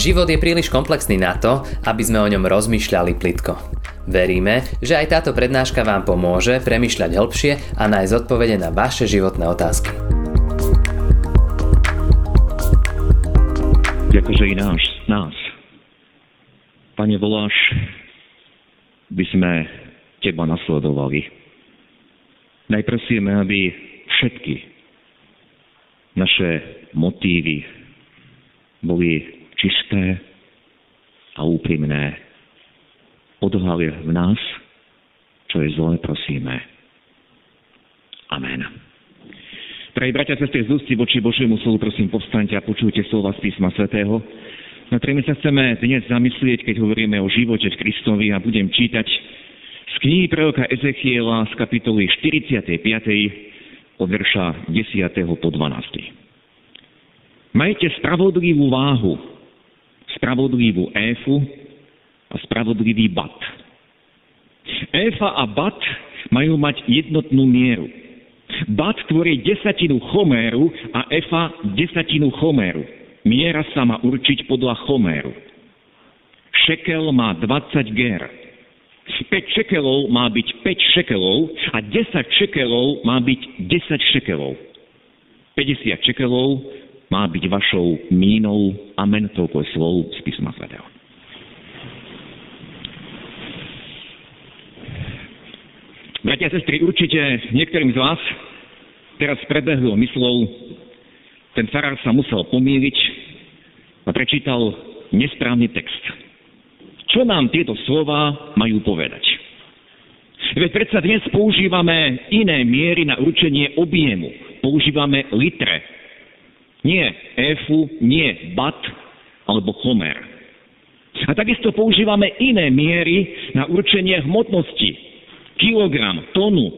Život je príliš komplexný na to, aby sme o ňom rozmýšľali plitko. Veríme, že aj táto prednáška vám pomôže premyšľať hĺbšie a nájsť odpovede na vaše životné otázky. I náš, nás. Pane, voláš, by sme Teba nasledovali. Najprosíme, aby všetky naše motívy boli čisté a úprimné. Odhalia v nás, čo je zlé, prosíme. Amen. Drahí bratia a z ústy voči Božiemu slovu, prosím, povstaňte a počujte slova z písma svätého, na ktorými sa chceme dnes zamyslieť, keď hovoríme o živote v Kristovi a budem čítať z knihy proroka Ezechiela z kapitoly 45. od verša 10. po 12. Majte spravodlivú váhu, spravodlivú éfu a spravodlivý bat. Éfa a bat majú mať jednotnú mieru. Bat tvorí desatinu choméru a efa desatinu choméru. Miera sa má určiť podľa choméru. Šekel má 20 ger. 5 šekelov má byť 5 šekelov a 10 šekelov má byť 10 šekelov. 50 šekelov má byť vašou mínou. Amen, toľko je slov z písma svätého. Bratia a sestry, určite niektorým z vás teraz prebehlo myslou, ten farár sa musel pomýliť a prečítal nesprávny text. Čo nám tieto slova majú povedať? Veď predsa dnes používame iné miery na určenie objemu. Používame litre. Nie efu, nie bat alebo chomer. A takisto používame iné miery na určenie hmotnosti kilogram, tonu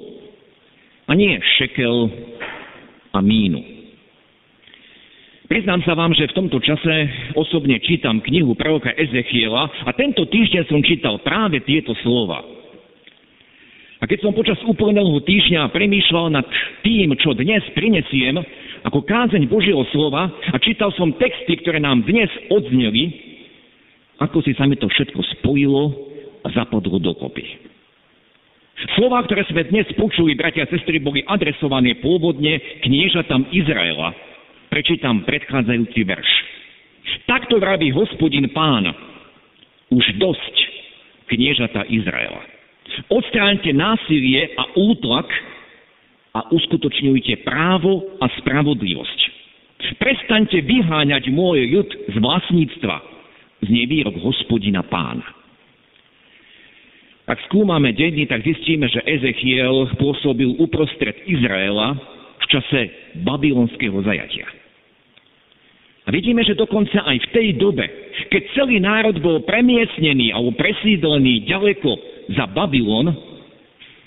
a nie šekel a mínu. Priznám sa vám, že v tomto čase osobne čítam knihu proroka Ezechiela a tento týždeň som čítal práve tieto slova. A keď som počas uplynulého týždňa premýšľal nad tým, čo dnes prinesiem ako kázeň Božieho slova a čítal som texty, ktoré nám dnes odzneli, ako si sa mi to všetko spojilo a zapadlo dokopy. Slova, ktoré sme dnes počuli, bratia a sestry, boli adresované pôvodne kniežatám Izraela. Prečítam predchádzajúci verš. Takto vraví hospodin pán, už dosť kniežata Izraela. Odstráňte násilie a útlak a uskutočňujte právo a spravodlivosť. Prestaňte vyháňať môj ľud z vlastníctva, z nevýrok hospodina pána. Ak skúmame dejiny, tak zistíme, že Ezechiel pôsobil uprostred Izraela v čase babylonského zajatia. A vidíme, že dokonca aj v tej dobe, keď celý národ bol premiesnený alebo presídlený ďaleko za Babylon,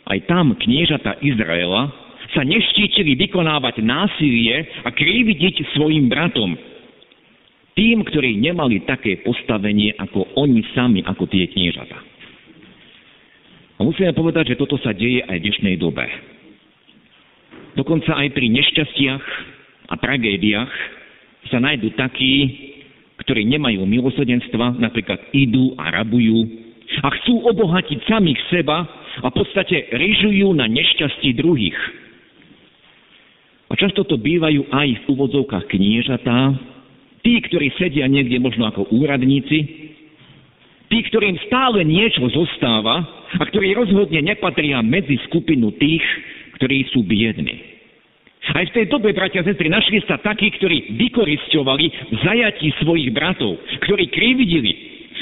aj tam kniežata Izraela sa neštítili vykonávať násilie a krividiť svojim bratom. Tým, ktorí nemali také postavenie ako oni sami, ako tie kniežata. A musíme povedať, že toto sa deje aj v dnešnej dobe. Dokonca aj pri nešťastiach a tragédiách sa nájdú takí, ktorí nemajú milosedenstva, napríklad idú a rabujú a chcú obohatiť samých seba a v podstate ryžujú na nešťastí druhých. A často to bývajú aj v úvodzovkách kniežatá, tí, ktorí sedia niekde možno ako úradníci, tí, ktorým stále niečo zostáva a ktorí rozhodne nepatria medzi skupinu tých, ktorí sú biední. Aj v tej dobe, bratia a sestry, našli sa takí, ktorí vykoristovali zajatí svojich bratov, ktorí krividili,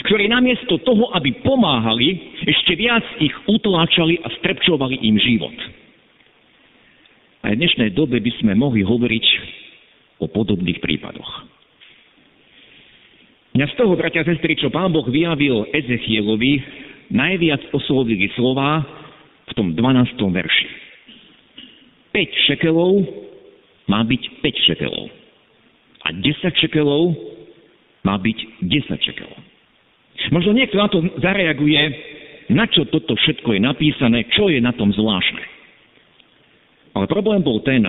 ktorí namiesto toho, aby pomáhali, ešte viac ich utláčali a strepčovali im život. Aj v dnešnej dobe by sme mohli hovoriť o podobných prípadoch. Mňa z toho, bratia a sestry, čo pán Boh vyjavil Ezechielovi, najviac oslovili slova v tom 12. verši. 5 šekelov má byť 5 šekelov. A 10 šekelov má byť 10 šekelov. Možno niekto na to zareaguje, na čo toto všetko je napísané, čo je na tom zvláštne. Ale problém bol ten,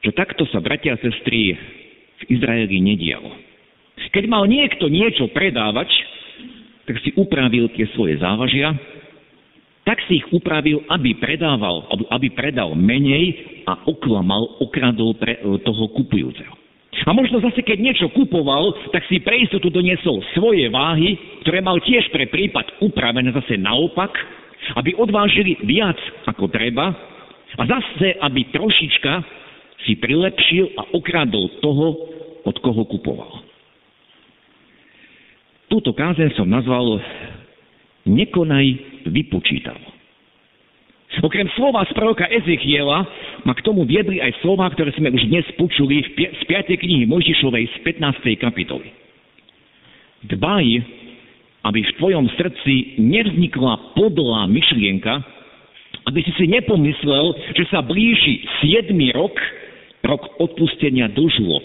že takto sa bratia a sestry v Izraeli nedialo. Keď mal niekto niečo predávať, tak si upravil tie svoje závažia, tak si ich upravil, aby predával, aby predal menej a oklamal, okradol pre toho kupujúceho. A možno zase, keď niečo kupoval, tak si pre istotu doniesol svoje váhy, ktoré mal tiež pre prípad upravené zase naopak, aby odvážili viac ako treba a zase, aby trošička si prilepšil a okradol toho, od koho kupoval. Túto kázen som nazval Nekonaj vypočítavo. Okrem slova z proroka Ezechiela ma k tomu viedli aj slova, ktoré sme už dnes počuli z 5. knihy Mojžišovej z 15. kapitoly. Dbaj, aby v tvojom srdci nevznikla podlá myšlienka, aby si si nepomyslel, že sa blíži 7. rok, rok odpustenia do žôb.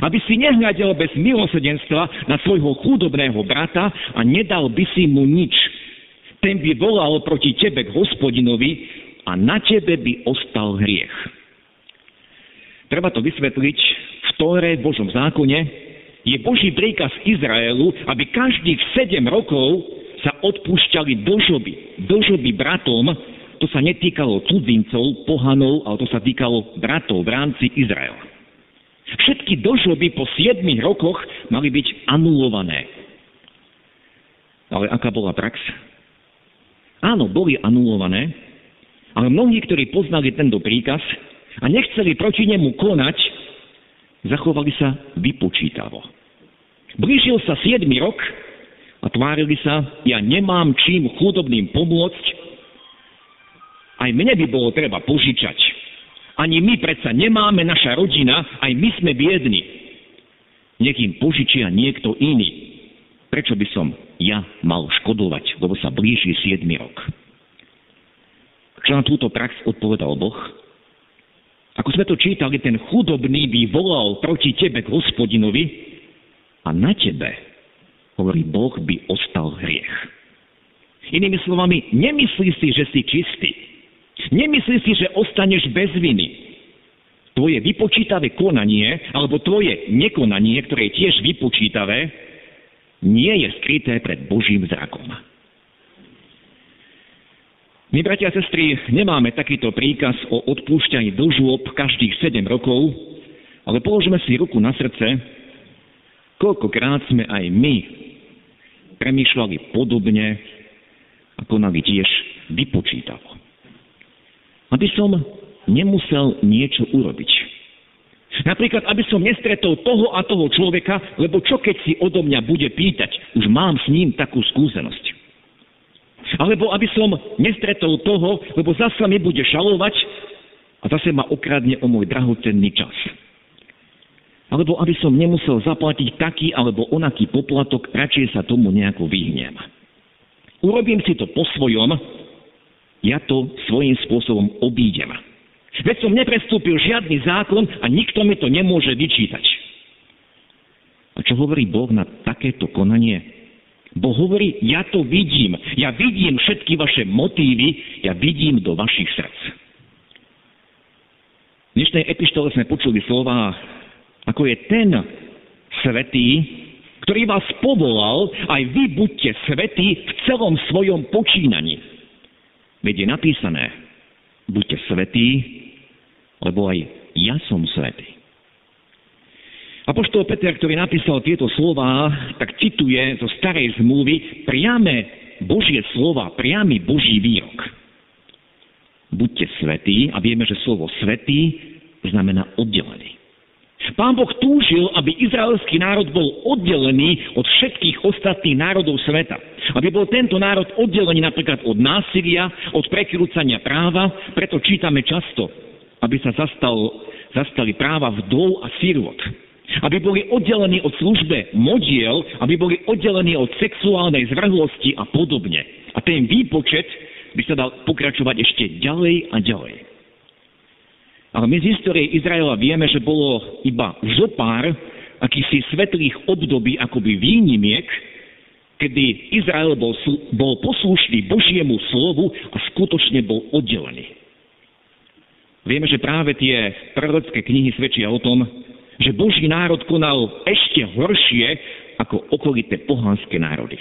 Aby si nehľadel bez milosedenstva na svojho chudobného brata a nedal by si mu nič, ten by volal proti tebe k hospodinovi a na tebe by ostal hriech. Treba to vysvetliť, v Tóre, v Božom zákone, je Boží príkaz Izraelu, aby každých 7 rokov sa odpúšťali dožoby, dožoby bratom, to sa netýkalo cudzincov, pohanov, ale to sa týkalo bratov v rámci Izraela. Všetky dožoby po 7 rokoch mali byť anulované. Ale aká bola prax? Áno, boli anulované, ale mnohí, ktorí poznali tento príkaz a nechceli proti nemu konať, zachovali sa vypočítavo. Blížil sa 7 rok a tvárili sa, ja nemám čím chudobným pomôcť, aj mne by bolo treba požičať. Ani my predsa nemáme, naša rodina, aj my sme biedni. Nech im požičia niekto iný. Prečo by som ja mal škodovať, lebo sa blíži 7 rok. Čo na túto prax odpovedal Boh? Ako sme to čítali, ten chudobný by volal proti tebe k hospodinovi a na tebe, hovorí Boh, by ostal hriech. Inými slovami, nemyslí si, že si čistý. Nemyslí si, že ostaneš bez viny. Tvoje vypočítavé konanie, alebo tvoje nekonanie, ktoré je tiež vypočítavé, nie je skryté pred Božím zrakom. My, bratia a sestry, nemáme takýto príkaz o odpúšťaní do žôb každých 7 rokov, ale položme si ruku na srdce, koľkokrát sme aj my premýšľali podobne a konali tiež vypočítavo. Aby som nemusel niečo urobiť. Napríklad, aby som nestretol toho a toho človeka, lebo čo keď si odo mňa bude pýtať, už mám s ním takú skúsenosť. Alebo aby som nestretol toho, lebo zase mi bude šalovať a zase ma okradne o môj drahocenný čas. Alebo aby som nemusel zaplatiť taký alebo onaký poplatok, radšej sa tomu nejako vyhnem. Urobím si to po svojom, ja to svojím spôsobom obídem. Veď som neprestúpil žiadny zákon a nikto mi to nemôže vyčítať. A čo hovorí Boh na takéto konanie? Boh hovorí, ja to vidím, ja vidím všetky vaše motívy, ja vidím do vašich srdc. V dnešnej epištole sme počuli slova, ako je ten svetý, ktorý vás povolal, aj vy buďte svetí v celom svojom počínaní. Veď je napísané, buďte svetí, lebo aj ja som svetý. Apoštol Peter, ktorý napísal tieto slova, tak cituje zo starej zmluvy priame Božie slova, priamy Boží výrok. Buďte svetí a vieme, že slovo svetý znamená oddelený. Pán Boh túžil, aby izraelský národ bol oddelený od všetkých ostatných národov sveta. Aby bol tento národ oddelený napríklad od násilia, od prekrúcania práva, preto čítame často aby sa zastal, zastali práva vdov a sirot. Aby boli oddelení od službe modiel, aby boli oddelení od sexuálnej zvrhlosti a podobne. A ten výpočet by sa dal pokračovať ešte ďalej a ďalej. Ale my z histórie Izraela vieme, že bolo iba zopár akýsi svetlých období, akoby výnimiek, kedy Izrael bol, bol poslušný Božiemu slovu a skutočne bol oddelený. Vieme, že práve tie prorocké knihy svedčia o tom, že Boží národ konal ešte horšie ako okolité pohanské národy.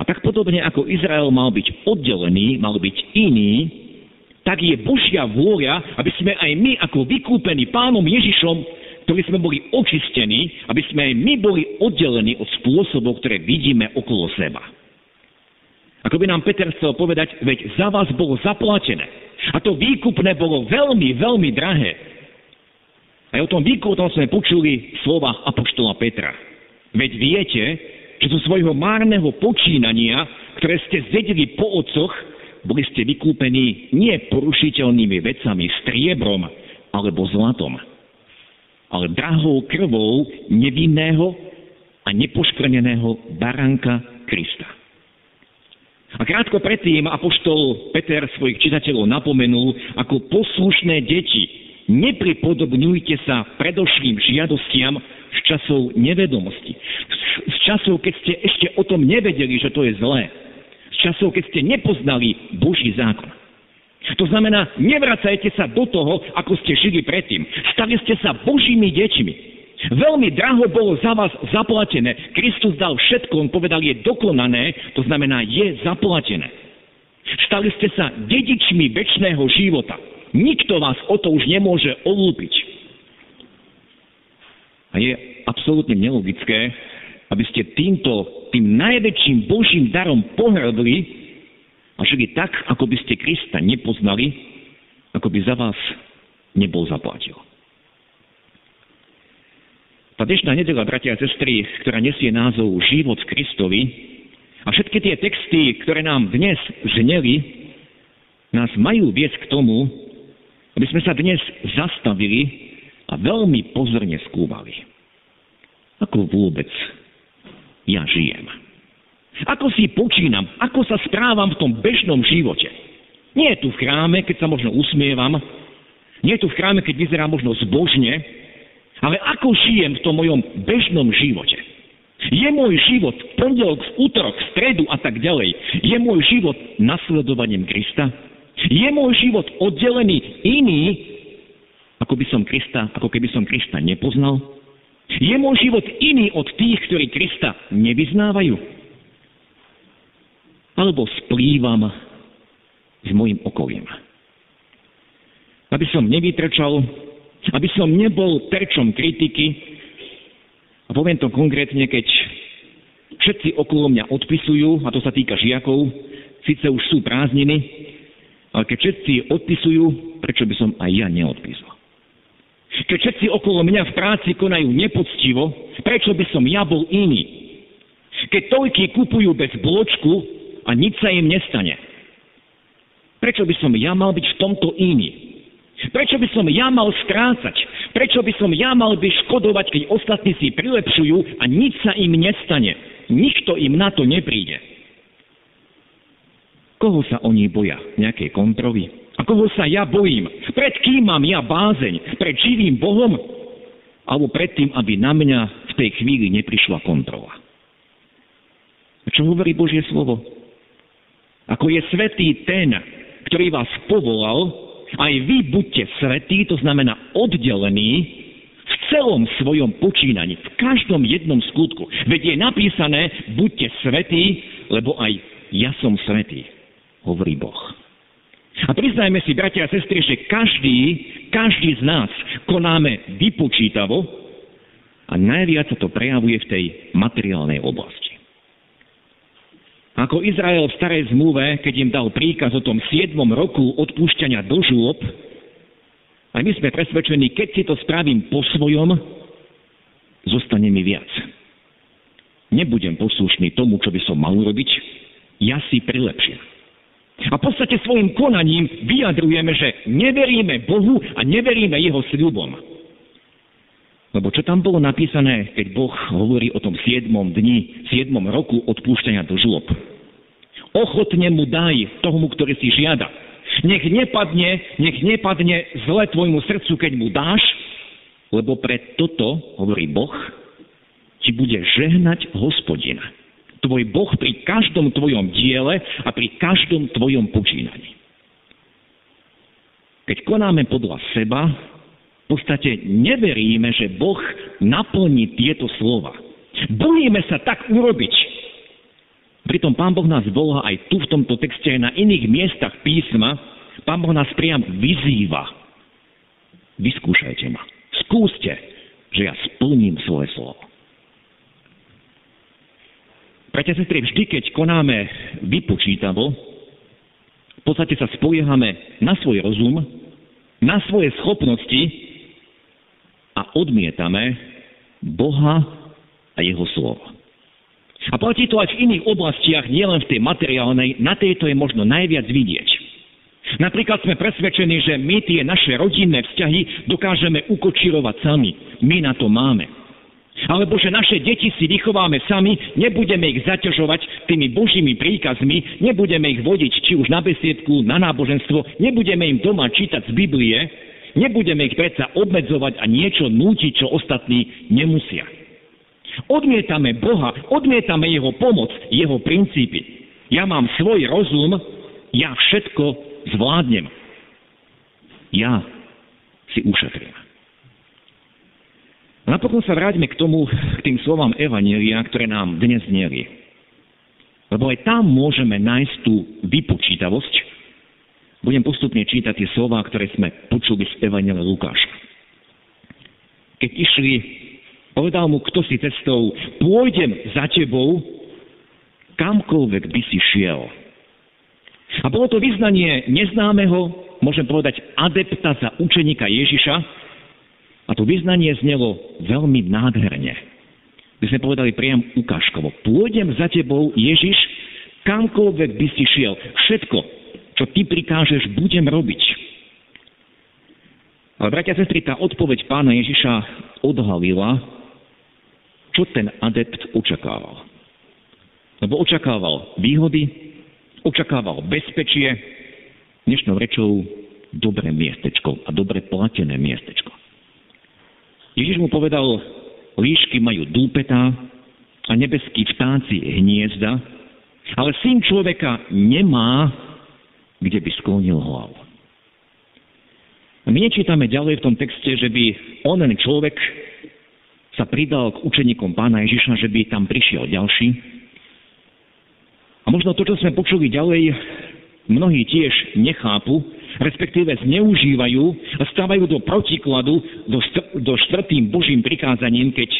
A tak podobne ako Izrael mal byť oddelený, mal byť iný, tak je Božia vôľa, aby sme aj my ako vykúpení pánom Ježišom, ktorí sme boli očistení, aby sme aj my boli oddelení od spôsobov, ktoré vidíme okolo seba. Ako by nám Peter chcel povedať, veď za vás bolo zaplatené. A to výkupné bolo veľmi, veľmi drahé. Aj o tom výkupnom sme počuli slova Apoštola Petra. Veď viete, že zo svojho márneho počínania, ktoré ste zedili po otcoch, boli ste vykúpení nie porušiteľnými vecami, striebrom alebo zlatom, ale drahou krvou nevinného a nepoškvrneného baránka. A krátko predtým apoštol Peter svojich čitateľov napomenul, ako poslušné deti, nepripodobňujte sa predošlým žiadostiam z časov nevedomosti. Z časov, keď ste ešte o tom nevedeli, že to je zlé. Z časov, keď ste nepoznali Boží zákon. To znamená, nevracajte sa do toho, ako ste žili predtým. Stali ste sa Božími deťmi. Veľmi draho bolo za vás zaplatené. Kristus dal všetko, on povedal, je dokonané, to znamená, je zaplatené. Stali ste sa dedičmi väčšného života. Nikto vás o to už nemôže olúpiť. A je absolútne nelogické, aby ste týmto, tým najväčším Božím darom pohrdli a žili tak, ako by ste Krista nepoznali, ako by za vás nebol zaplatil. Tá dnešná nedela, bratia a sestry, ktorá nesie názov Život Kristovi a všetky tie texty, ktoré nám dnes zneli, nás majú viesť k tomu, aby sme sa dnes zastavili a veľmi pozorne skúvali. Ako vôbec ja žijem. Ako si počínam, ako sa správam v tom bežnom živote. Nie je tu v chráme, keď sa možno usmievam, nie je tu v chráme, keď vyzerá možno zbožne, ale ako žijem v tom mojom bežnom živote. Je môj život pondelok, v útorok, v stredu a tak ďalej. Je môj život nasledovaním Krista? Je môj život oddelený iný, ako by som Krista, ako keby som Krista nepoznal? Je môj život iný od tých, ktorí Krista nevyznávajú? Alebo splývam s mojim okolím? Aby som nevytrčal, aby som nebol terčom kritiky, a poviem to konkrétne, keď všetci okolo mňa odpisujú, a to sa týka žiakov, síce už sú prázdniny, ale keď všetci odpisujú, prečo by som aj ja neodpísal? Keď všetci okolo mňa v práci konajú nepoctivo, prečo by som ja bol iný? Keď toľky kupujú bez bločku a nič sa im nestane. Prečo by som ja mal byť v tomto iný? Prečo by som ja mal strácať? Prečo by som ja mal vyškodovať, keď ostatní si prilepšujú a nič sa im nestane? Nikto im na to nepríde. Koho sa oni boja? Nejakej kontrovy? A koho sa ja bojím? Pred kým mám ja bázeň? Pred živým Bohom? Alebo pred tým, aby na mňa v tej chvíli neprišla kontrola? A čo hovorí Božie slovo? Ako je svetý ten, ktorý vás povolal, aj vy buďte svetí, to znamená oddelení v celom svojom počínaní, v každom jednom skutku. Veď je napísané, buďte svetí, lebo aj ja som svetý, hovorí Boh. A priznajme si, bratia a sestry, že každý, každý z nás konáme vypočítavo a najviac sa to prejavuje v tej materiálnej oblasti. Ako Izrael v starej zmluve, keď im dal príkaz o tom 7. roku odpúšťania do žôb, a my sme presvedčení, keď si to spravím po svojom, zostane mi viac. Nebudem poslušný tomu, čo by som mal urobiť, ja si prilepším. A v podstate svojim konaním vyjadrujeme, že neveríme Bohu a neveríme Jeho sľubom. Lebo čo tam bolo napísané, keď Boh hovorí o tom 7. dni, 7. roku odpúšťania do žôb? Ochotne mu daj tomu, ktorý si žiada. Nech nepadne, nech nepadne zle tvojmu srdcu, keď mu dáš, lebo pre toto, hovorí Boh, ti bude žehnať hospodina tvoj Boh pri každom tvojom diele a pri každom tvojom počínaní. Keď konáme podľa seba, podstate neveríme, že Boh naplní tieto slova. Bojíme sa tak urobiť. Pritom Pán Boh nás volá aj tu v tomto texte, aj na iných miestach písma. Pán Boh nás priam vyzýva. Vyskúšajte ma. Skúste, že ja splním svoje slovo. Bratia, sestry, vždy, keď konáme vypočítavo, v podstate sa spoliehame na svoj rozum, na svoje schopnosti a odmietame Boha a Jeho slovo. A platí to aj v iných oblastiach, nielen v tej materiálnej, na tejto je možno najviac vidieť. Napríklad sme presvedčení, že my tie naše rodinné vzťahy dokážeme ukočirovať sami. My na to máme. Alebo že naše deti si vychováme sami, nebudeme ich zaťažovať tými božími príkazmi, nebudeme ich vodiť či už na besiedku, na náboženstvo, nebudeme im doma čítať z Biblie, nebudeme ich predsa obmedzovať a niečo nútiť, čo ostatní nemusia. Odmietame Boha, odmietame Jeho pomoc, Jeho princípy. Ja mám svoj rozum, ja všetko zvládnem. Ja si ušetrím. Napokon sa vráťme k tomu, k tým slovám Evanielia, ktoré nám dnes znieli. Lebo aj tam môžeme nájsť tú vypočítavosť. Budem postupne čítať tie slova, ktoré sme počuli z Evanielia Lukáša. Keď išli, povedal mu, kto si cestou, pôjdem za tebou, kamkoľvek by si šiel. A bolo to vyznanie neznámeho, môžem povedať, adepta za učeníka Ježiša, a to vyznanie znelo veľmi nádherne. My sme povedali priam ukážkovo. Pôjdem za tebou, Ježiš, kamkoľvek by si šiel. Všetko, čo ty prikážeš, budem robiť. Ale bratia a sestry, tá odpoveď pána Ježiša odhalila, čo ten adept očakával. Lebo očakával výhody, očakával bezpečie, dnešnou rečou dobré miestečko a dobre platené miestečko. Ježiš mu povedal, líšky majú dúpetá a nebeskí vtáci hniezda, ale syn človeka nemá, kde by sklonil hlavu. My nečítame ďalej v tom texte, že by onen človek sa pridal k učeníkom pána Ježiša, že by tam prišiel ďalší. A možno to, čo sme počuli ďalej, mnohí tiež nechápu, respektíve zneužívajú a stávajú do protikladu do, do štvrtým Božím prikázaním, keď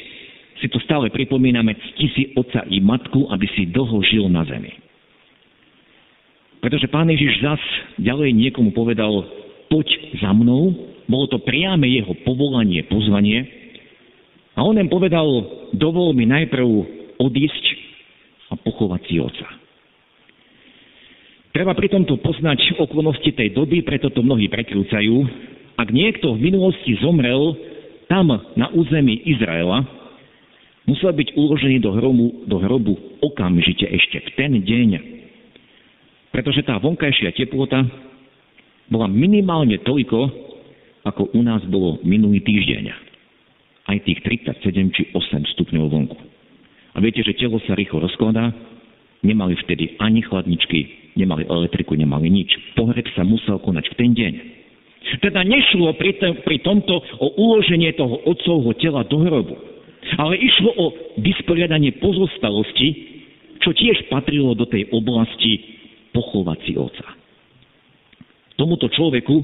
si to stále pripomíname, cti si otca i matku, aby si dlho žil na zemi. Pretože pán Ježiš zas ďalej niekomu povedal, poď za mnou, bolo to priame jeho povolanie, pozvanie, a on im povedal, dovol mi najprv odísť a pochovať si oca. Treba pri tomto poznať okolnosti tej doby, preto to mnohí prekrúcajú. Ak niekto v minulosti zomrel tam na území Izraela, musel byť uložený do hrobu, do hrobu okamžite ešte v ten deň. Pretože tá vonkajšia teplota bola minimálne toľko, ako u nás bolo minulý týždeň. Aj tých 37 či 8 stupňov vonku. A viete, že telo sa rýchlo rozkladá, nemali vtedy ani chladničky, nemali elektriku, nemali nič. Pohreb sa musel konať v ten deň. Teda nešlo pri, t- pri tomto o uloženie toho otcovho tela do hrobu, ale išlo o vysporiadanie pozostalosti, čo tiež patrilo do tej oblasti pochovať si oca. Tomuto človeku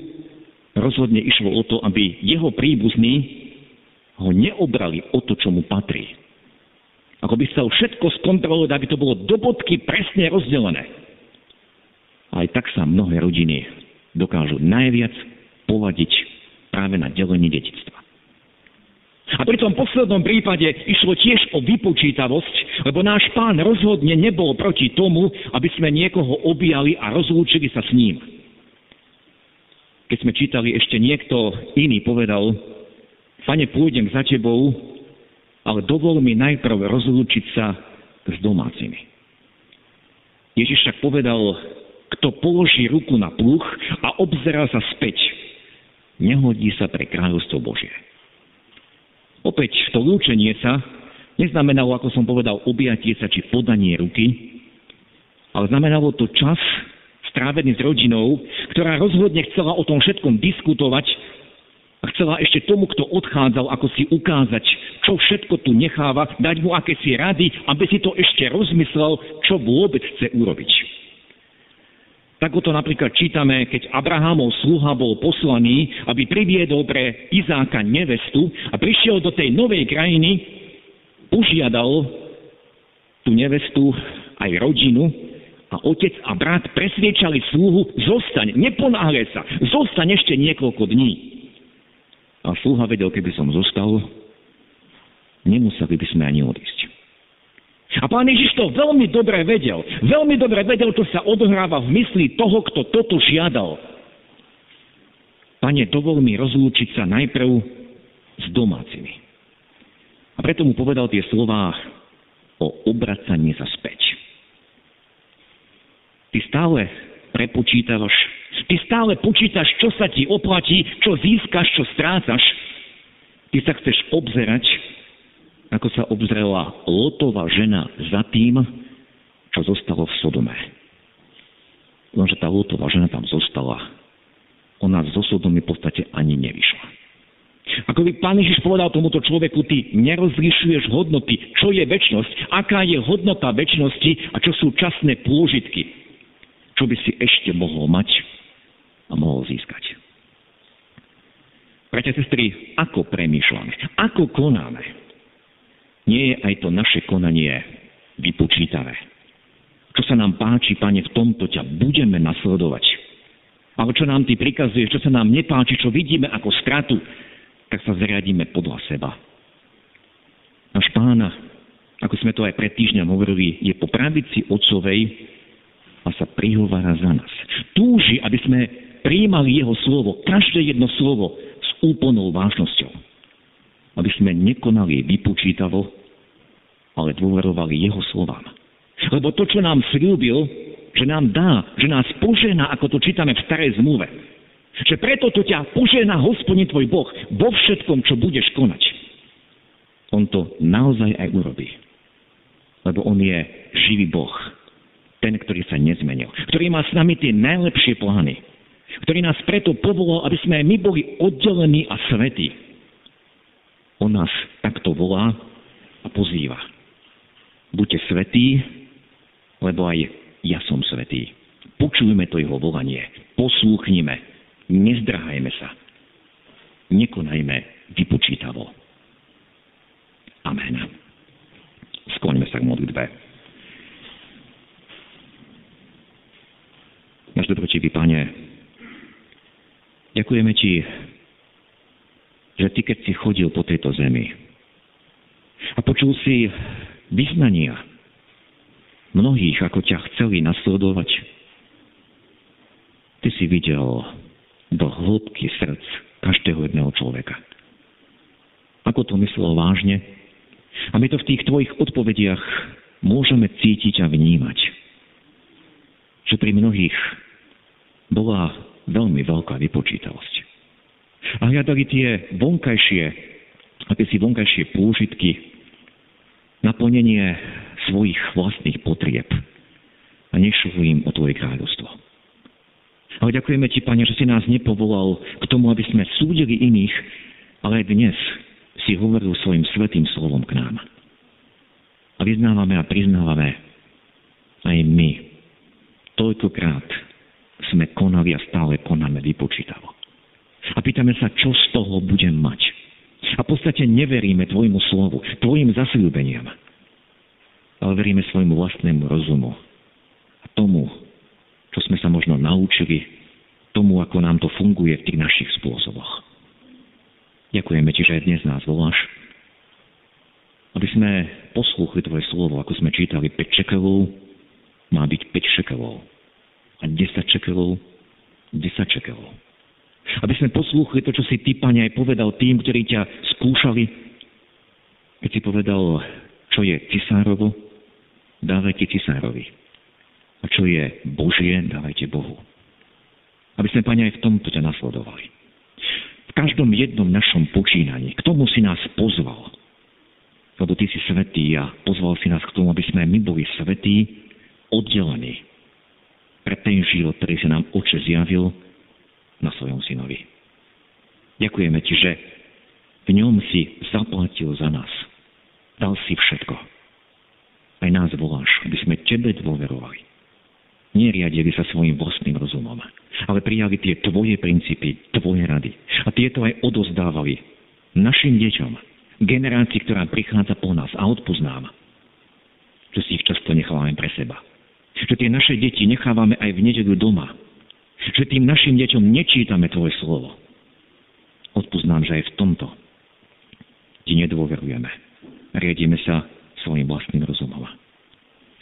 rozhodne išlo o to, aby jeho príbuzní ho neobrali o to, čo mu patrí. Ako by chcel všetko skontrolovať, aby to bolo do bodky presne rozdelené. Aj tak sa mnohé rodiny dokážu najviac povadiť práve na delenie detictva. A pri tom poslednom prípade išlo tiež o vypočítavosť, lebo náš pán rozhodne nebol proti tomu, aby sme niekoho objali a rozlúčili sa s ním. Keď sme čítali, ešte niekto iný povedal, pane, pôjdem za tebou, ale dovol mi najprv rozlúčiť sa s domácimi. Ježiš však povedal, kto položí ruku na pluch a obzerá sa späť, nehodí sa pre kráľovstvo Božie. Opäť to lúčenie sa neznamenalo, ako som povedal, objatie sa či podanie ruky, ale znamenalo to čas strávený s rodinou, ktorá rozhodne chcela o tom všetkom diskutovať chcela ešte tomu, kto odchádzal, ako si ukázať, čo všetko tu necháva, dať mu akési rady, aby si to ešte rozmyslel, čo vôbec chce urobiť. Tak o to napríklad čítame, keď Abrahamov sluha bol poslaný, aby priviedol pre Izáka nevestu a prišiel do tej novej krajiny, požiadal tú nevestu aj rodinu a otec a brat presviečali sluhu, zostaň, neponáhľaj sa, zostaň ešte niekoľko dní. A sluha vedel, keby som zostal, nemuseli by sme ani odísť. A pán Ježiš to veľmi dobre vedel. Veľmi dobre vedel, čo sa odohráva v mysli toho, kto toto žiadal. Pane, dovol mi rozlúčiť sa najprv s domácimi. A preto mu povedal tie slová o obracaní sa späť. Ty stále prepočítavaš, ty stále počítaš, čo sa ti oplatí, čo získaš, čo strácaš. Ty sa chceš obzerať, ako sa obzrela Lotová žena za tým, čo zostalo v Sodome. Lenže tá Lotová žena tam zostala. Ona zo Sodomy v podstate ani nevyšla. Ako by pán Ježiš povedal tomuto človeku, ty nerozlišuješ hodnoty, čo je väčnosť, aká je hodnota väčšnosti a čo sú časné pôžitky, čo by si ešte mohol mať a mohol získať. Bratia, sestry, ako premýšľame, ako konáme, nie je aj to naše konanie vypočítavé. Čo sa nám páči, Pane, v tomto ťa budeme nasledovať. Ale čo nám Ty prikazuješ, čo sa nám nepáči, čo vidíme ako stratu, tak sa zriadíme podľa seba. Náš pána, ako sme to aj pred týždňom hovorili, je po pravici otcovej a sa prihovára za nás. Túži, aby sme prijímali jeho slovo, každé jedno slovo s úplnou vážnosťou. Aby sme nekonali vypočítavo, ale dôverovali jeho slovám. Lebo to, čo nám slúbil, že nám dá, že nás požena, ako to čítame v starej zmluve, že preto to ťa požehná hospodin tvoj Boh vo všetkom, čo budeš konať. On to naozaj aj urobí. Lebo on je živý Boh. Ten, ktorý sa nezmenil. Ktorý má s nami tie najlepšie plány. Ktorý nás preto povolal, aby sme my boli oddelení a svetí. On nás takto volá a pozýva. Buďte svetí, lebo aj ja som svetý. Počujme to jeho volanie. Poslúchnime Nezdrahajme sa. Nekonajme vypočítavo. Amen. Skloňme sa k modlitbe. Náš dobrotivý Pane, ďakujeme Ti, že Ty, keď si chodil po tejto zemi a počul si vyznania mnohých, ako ťa chceli nasledovať, Ty si videl do hĺbky srdc každého jedného človeka. Ako to myslel vážne? A my to v tých tvojich odpovediach môžeme cítiť a vnímať. Že pri mnohých bola veľmi veľká vypočítavosť. A hľadali tie vonkajšie, si vonkajšie pôžitky, naplnenie svojich vlastných potrieb a nešlo im o tvoje kráľovstvo. Ale ďakujeme Ti, Pane, že si nás nepovolal k tomu, aby sme súdili iných, ale aj dnes si hovoril svojim svetým slovom k nám. A vyznávame a priznávame aj my. Toľkokrát sme konali a stále konáme vypočítavo. A pýtame sa, čo z toho budem mať. A v podstate neveríme Tvojmu slovu, Tvojim zasľúbeniam, ale veríme svojmu vlastnému rozumu a tomu, čo sme sa možno naučili tomu, ako nám to funguje v tých našich spôsoboch. Ďakujeme Ti, že aj dnes nás voláš, aby sme poslúchli Tvoje slovo, ako sme čítali 5 šekelov, má byť 5 šekelov. A 10 šekelov, 10 šekelov. Aby sme poslúchli to, čo si Ty, Pane, aj povedal tým, ktorí ťa skúšali, keď si povedal, čo je cisárovo, dávajte cisárovi. A čo je Božie, dávajte Bohu. Aby sme, Pane, aj v tomto ťa nasledovali. V každom jednom našom počínaní. K tomu si nás pozval. Lebo Ty si svetý a pozval si nás k tomu, aby sme my boli svetí, oddelení pre ten život, ktorý sa nám oče zjavil na svojom synovi. Ďakujeme Ti, že v ňom si zaplatil za nás. Dal si všetko. Aj nás voláš, aby sme Tebe dôverovali. Neriadili sa svojim vlastným rozumom, ale prijali tie Tvoje princípy, Tvoje rady. A tieto aj odozdávali našim deťom, generácii, ktorá prichádza po nás a odpoznám, že si ich často nechávame pre seba. Že tie naše deti nechávame aj v nedeľu doma. Že tým našim deťom nečítame Tvoje slovo. Odpoznám, že aj v tomto Ti nedôverujeme. Riedime sa svojim vlastným rozumom.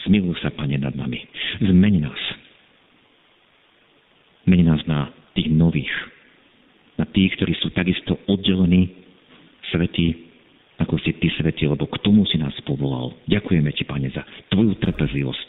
Zmiluj sa, Pane, nad nami. Zmeni nás. Meni nás na tých nových. Na tých, ktorí sú takisto oddelení, svetí, ako si Ty svetý, lebo k tomu si nás povolal. Ďakujeme Ti, Pane, za Tvoju trpezlivosť,